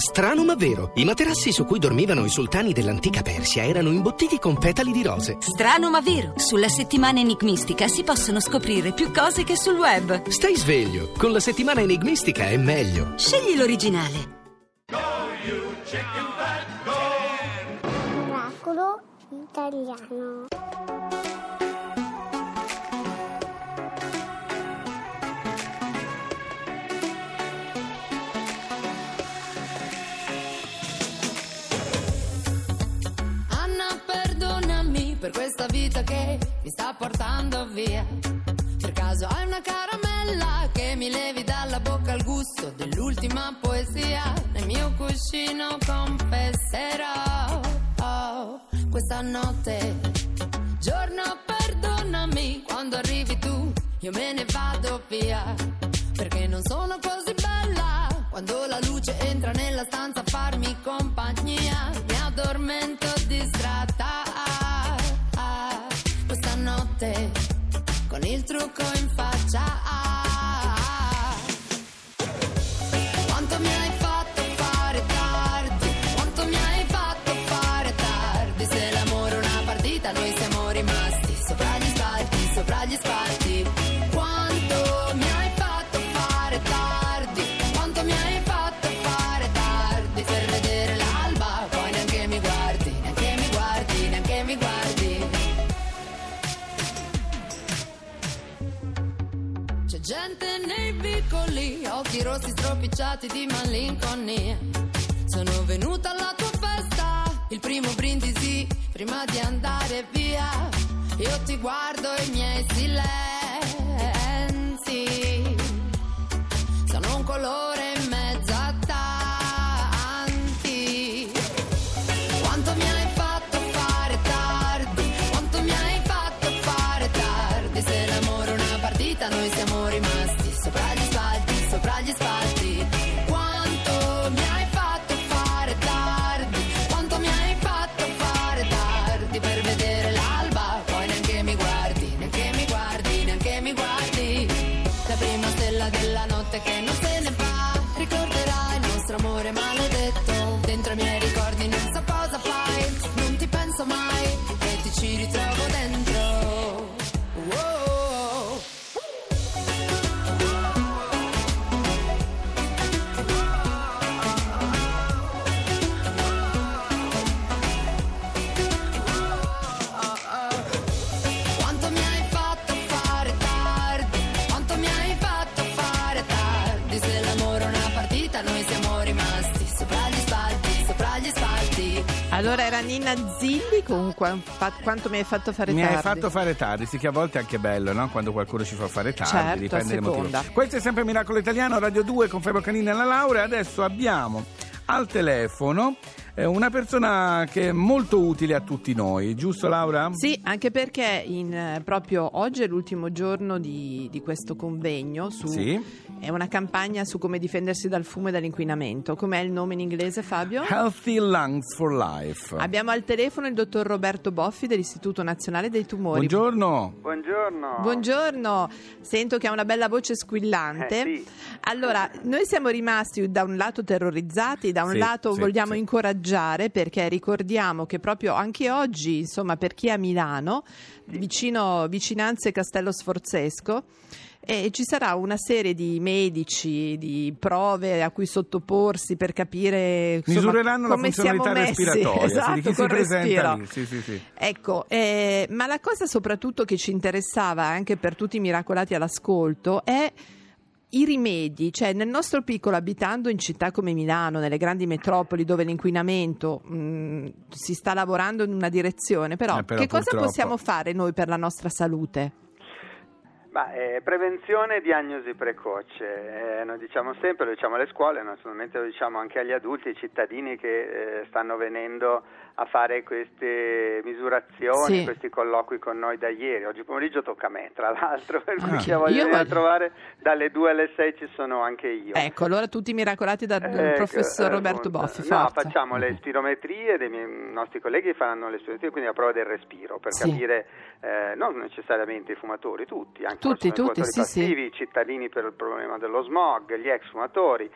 Strano ma vero, i materassi su cui dormivano i sultani dell'antica Persia erano imbottiti con petali di rose. Strano ma vero, sulla settimana enigmistica si possono scoprire più cose che sul web. Stai sveglio, con la settimana enigmistica è meglio. Scegli l'originale. Oracolo italiano. Vita che mi sta portando via. Per caso hai una caramella che mi levi dalla bocca il gusto dell'ultima poesia. Nel mio cuscino confesserò oh, questa notte. Giorno, perdonami quando arrivi tu, io me ne vado via. Perché non sono così bella quando la luce entra nella stanza a farmi compagnia. Mi addormento notte con il trucco in faccia. Rossi stropicciati di malinconia. Sono venuta alla tua festa, il primo brindisi prima di andare via. Io ti guardo i miei silenzi. Sono un colore Allora era Nina Zilli con quanto mi hai fatto fare Mi tardi. hai fatto fare tardi, sì che a volte è anche bello, no? Quando qualcuno ci fa fare tardi, Certo, dipende dal motivo. Questo è sempre Miracolo Italiano, Radio 2 con Fabio Canini e la Laura. Adesso abbiamo al telefono eh, una persona che è molto utile a tutti noi, giusto Laura? Sì, anche perché in, eh, proprio oggi è l'ultimo giorno di, di questo convegno su, Sì. è una campagna su come difendersi dal fumo e dall'inquinamento. Com'è il nome in inglese Fabio? Healthy Lungs for Life. Abbiamo al telefono il dottor Roberto Boffi dell'Istituto Nazionale dei Tumori. Buongiorno. Buongiorno. Buongiorno, sento che ha una bella voce squillante. Eh, sì. Allora, noi siamo rimasti da un lato terrorizzati, da un Sì, lato sì, vogliamo sì. Incoraggiare perché ricordiamo che proprio anche oggi, insomma, per chi è a Milano, vicino vicinanze Castello Sforzesco, e ci sarà una serie di medici, di prove a cui sottoporsi per capire insomma, Misureranno la come siamo funzionalità messi. respiratoria esatto, si presenta lì. Sì, sì, sì. Ecco, eh, ma la cosa soprattutto che ci interessava anche per tutti i miracolati all'ascolto è i rimedi, cioè nel nostro piccolo abitando in città come Milano, nelle grandi metropoli dove l'inquinamento mh, si sta lavorando in una direzione, però, Eh, però che cosa possiamo fare noi per la nostra salute? Ma, eh, prevenzione e diagnosi precoce, eh, noi diciamo sempre, lo diciamo alle scuole, naturalmente lo diciamo anche agli adulti, ai cittadini che eh, stanno venendo a fare queste misurazioni, Sì. questi colloqui con noi da ieri. Oggi pomeriggio tocca a me, tra l'altro, per cui Ah. chi ha voglia Io di venire a voglio- trovare dalle 2 alle 6 ci sono anche io. Ecco, allora tutti miraccolati dal Ecco, professor eh, Roberto. Boffi. No, facciamo le spirometrie, dei miei- nostri colleghi faranno le spirometrie, quindi la prova del respiro per Sì. capire eh, non necessariamente i fumatori, tutti, anche Tutti, tutti, sì, sì. passivi, i cittadini per il problema dello smog, gli ex fumatori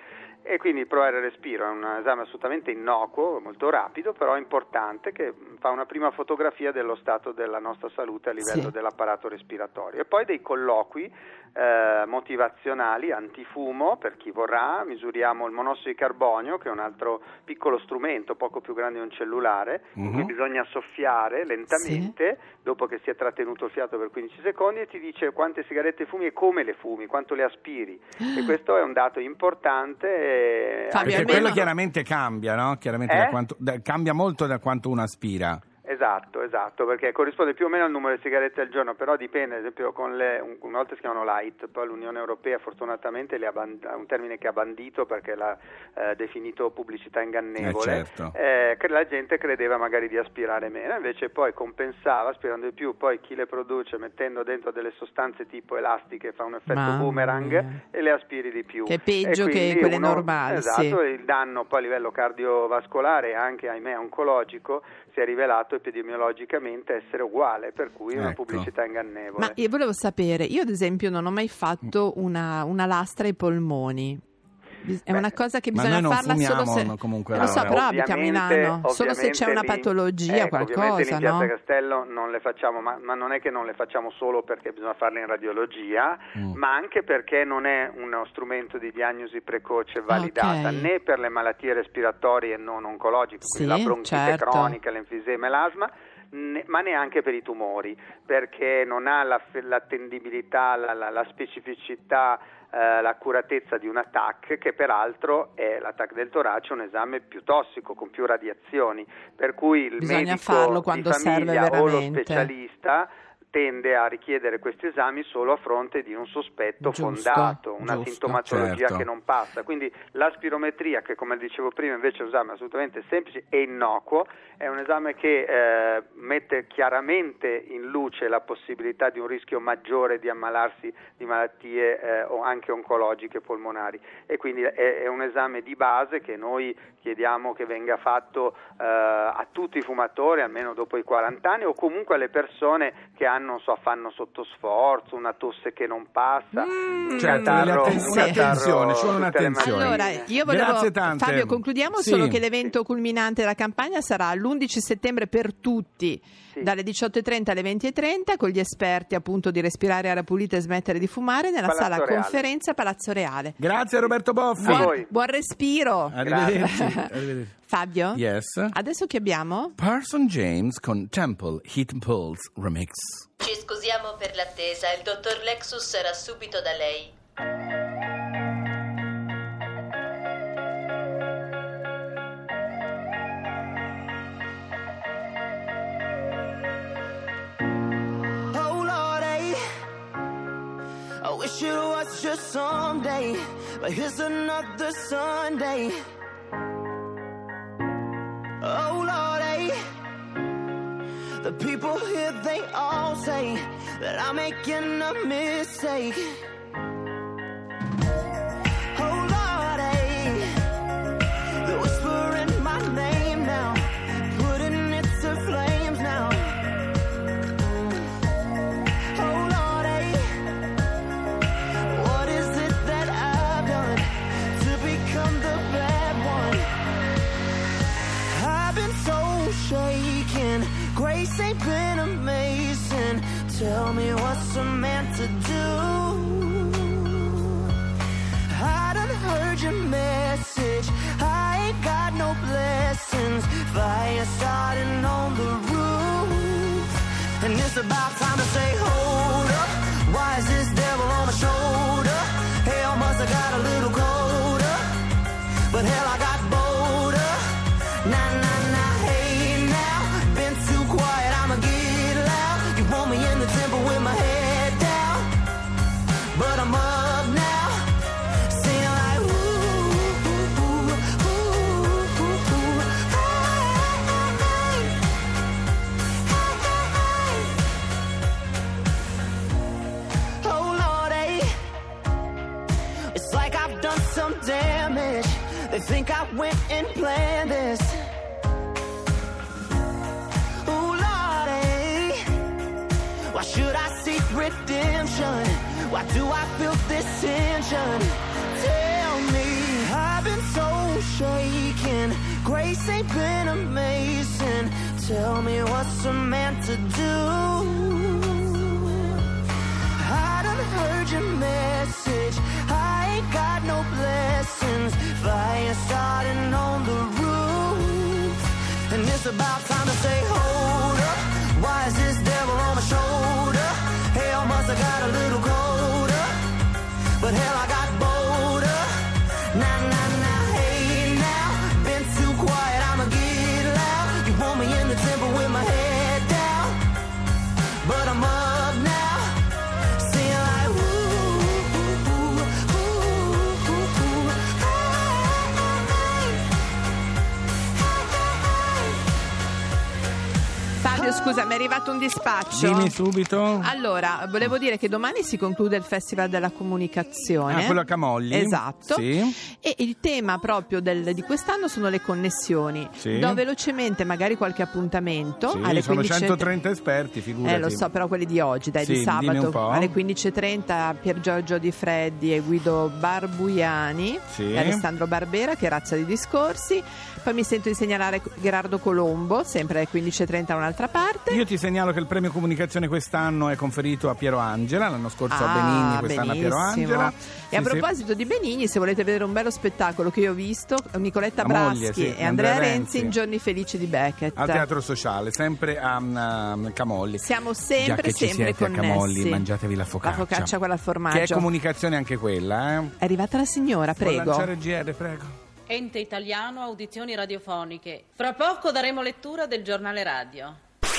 e quindi provare il respiro è un esame assolutamente innocuo, molto rapido, però importante che fa una prima fotografia dello stato della nostra salute a livello Sì. dell'apparato respiratorio e poi dei colloqui eh, motivazionali antifumo per chi vorrà, misuriamo il monossido di carbonio che è un altro piccolo strumento poco più grande di un cellulare in cui Mhm. bisogna soffiare lentamente dopo che si è trattenuto il fiato per 15 secondi e ti dice quante sigarette fumi e come le fumi, quanto le aspiri e questo è un dato importante e Fabio, Perché almeno- quello chiaramente cambia, no? Chiaramente Eh? da quanto- da- cambia molto da quanto uno aspira. Esatto, esatto, perché corrisponde più o meno al numero di sigarette al giorno, però dipende, ad esempio con le, un- una volta si chiamano light, poi l'Unione Europea fortunatamente le ha band- un termine che ha bandito perché l'ha eh, definito pubblicità ingannevole, Eh, certo. eh, che la gente credeva magari di aspirare meno, invece poi compensava aspirando di più, poi chi le produce mettendo dentro delle sostanze tipo elastiche fa un effetto Mamma boomerang mia. e le aspiri di più. Che è peggio che quelle uno- normali, Esatto, sì. e il danno poi a livello cardiovascolare e anche ahimè oncologico si è rivelato epidemiologicamente essere uguale, per cui è una Ecco. pubblicità ingannevole. Ma io volevo sapere, io ad esempio non ho mai fatto una, una lastra ai polmoni. È Beh, una cosa che ma bisogna noi non farla solo se... comunque, lo so, però abita a Ovviamente- Milano, solo se c'è una lì- patologia, ecco, ovviamente lì qualcosa, Piazza no? Castello non le facciamo, ma, ma non è che non le facciamo solo perché bisogna farle in radiologia, Mm. ma anche perché non è uno strumento di diagnosi precoce validata Ok. né per le malattie respiratorie non oncologiche, Sì, quindi la bronchite certo. cronica, l'enfisema e l'asma, ma neanche per i tumori, perché non ha la- l'attendibilità, la, la- la specificità, eh, l'accuratezza di un ATAC, che peraltro è l'ATAC del torace, un esame più tossico, con più radiazioni, per cui il Bisogna medico farlo di quando serve famiglia o lo veramente. specialista tende a richiedere questi esami solo a fronte di un sospetto Giusto, fondato, una giusto. sintomatologia Certo. che non passa. Quindi la spirometria, che come dicevo prima invece è un esame assolutamente semplice e innocuo, è un esame che eh, mette chiaramente in luce la possibilità di un rischio maggiore di ammalarsi di malattie eh, o anche oncologiche polmonari e quindi è, è un esame di base che noi chiediamo che venga fatto eh, a tutti i fumatori almeno dopo i 40 anni o comunque alle persone che hanno non so, fanno sotto sforzo, una tosse che non passa, un Certo, catarro- l'atten- un un'attenzione, catarro ci un'attenzione. Allora, io volevo Grazie tante. Fabio, concludiamo Sì. solo che l'evento culminante della campagna sarà l'11 settembre per tutti, Sì. dalle 18.30 alle 20.30, con gli esperti appunto di respirare aria pulita e smettere di fumare nella Palazzo sala Reale. conferenza Palazzo Reale. Grazie Roberto Boffi. Buon, buon respiro. Arrivederci. Arrivederci. Fabio? Yes. Adesso che abbiamo? Parson James con Temple Heat Pulse Remix. Ci scusiamo per l'attesa, il dottor Lexus sarà subito da lei. Oh wish it was just someday, but here's another Sunday. The people here, they all say that I'm making a mistake. About time to say, think I went and planned this. Ooh, Lord, eh? Why should I seek redemption? Why do I feel this tension? Tell me, I've been shaking. Grace ain't been amazing. Tell me what's a man to do? About Fabio, scusa, mi è arrivato un dispaccio. Dimmi subito. Allora, volevo dire che domani si conclude il Festival della Comunicazione. Ah, quello a Camogli? Esatto. Sì. E il tema proprio del- di quest'anno sono le connessioni. Sì. Do velocemente magari qualche appuntamento. Sì, alle sono 15 130 esperti, figurati. Eh, lo so, però quelli di oggi, dai, Sì, di sabato alle 15.30 Pier Giorgio Di Freddi e Guido Barbuiani Sì. e Alessandro Barbera, che razza di discorsi. Poi mi sento di segnalare Gerardo Colombo, sempre alle 15.30 da un'altra parte. Io ti segnalo che il premio comunicazione quest'anno è conferito a Piero Angela, l'anno scorso a Ah, Benigni, quest'anno a Piero benissimo. Angela. E a Sì, sì. proposito di Benigni, se volete vedere un bello spettacolo che io ho visto, Nicoletta La Braschi moglie, sì, e Andrea Andrea Renzi in. Giorni Felici di Beckett. Al teatro sociale, sempre a, um, Camolli. Siamo Già sempre, sempre siete a connessi. Camolli, mangiatevi la focaccia. La focaccia, quella al Che è formaggio. comunicazione anche quella, eh? È arrivata la signora, Può prego. lanciare il GR, prego. Ente italiano audizioni radiofoniche. Fra poco daremo lettura del giornale radio.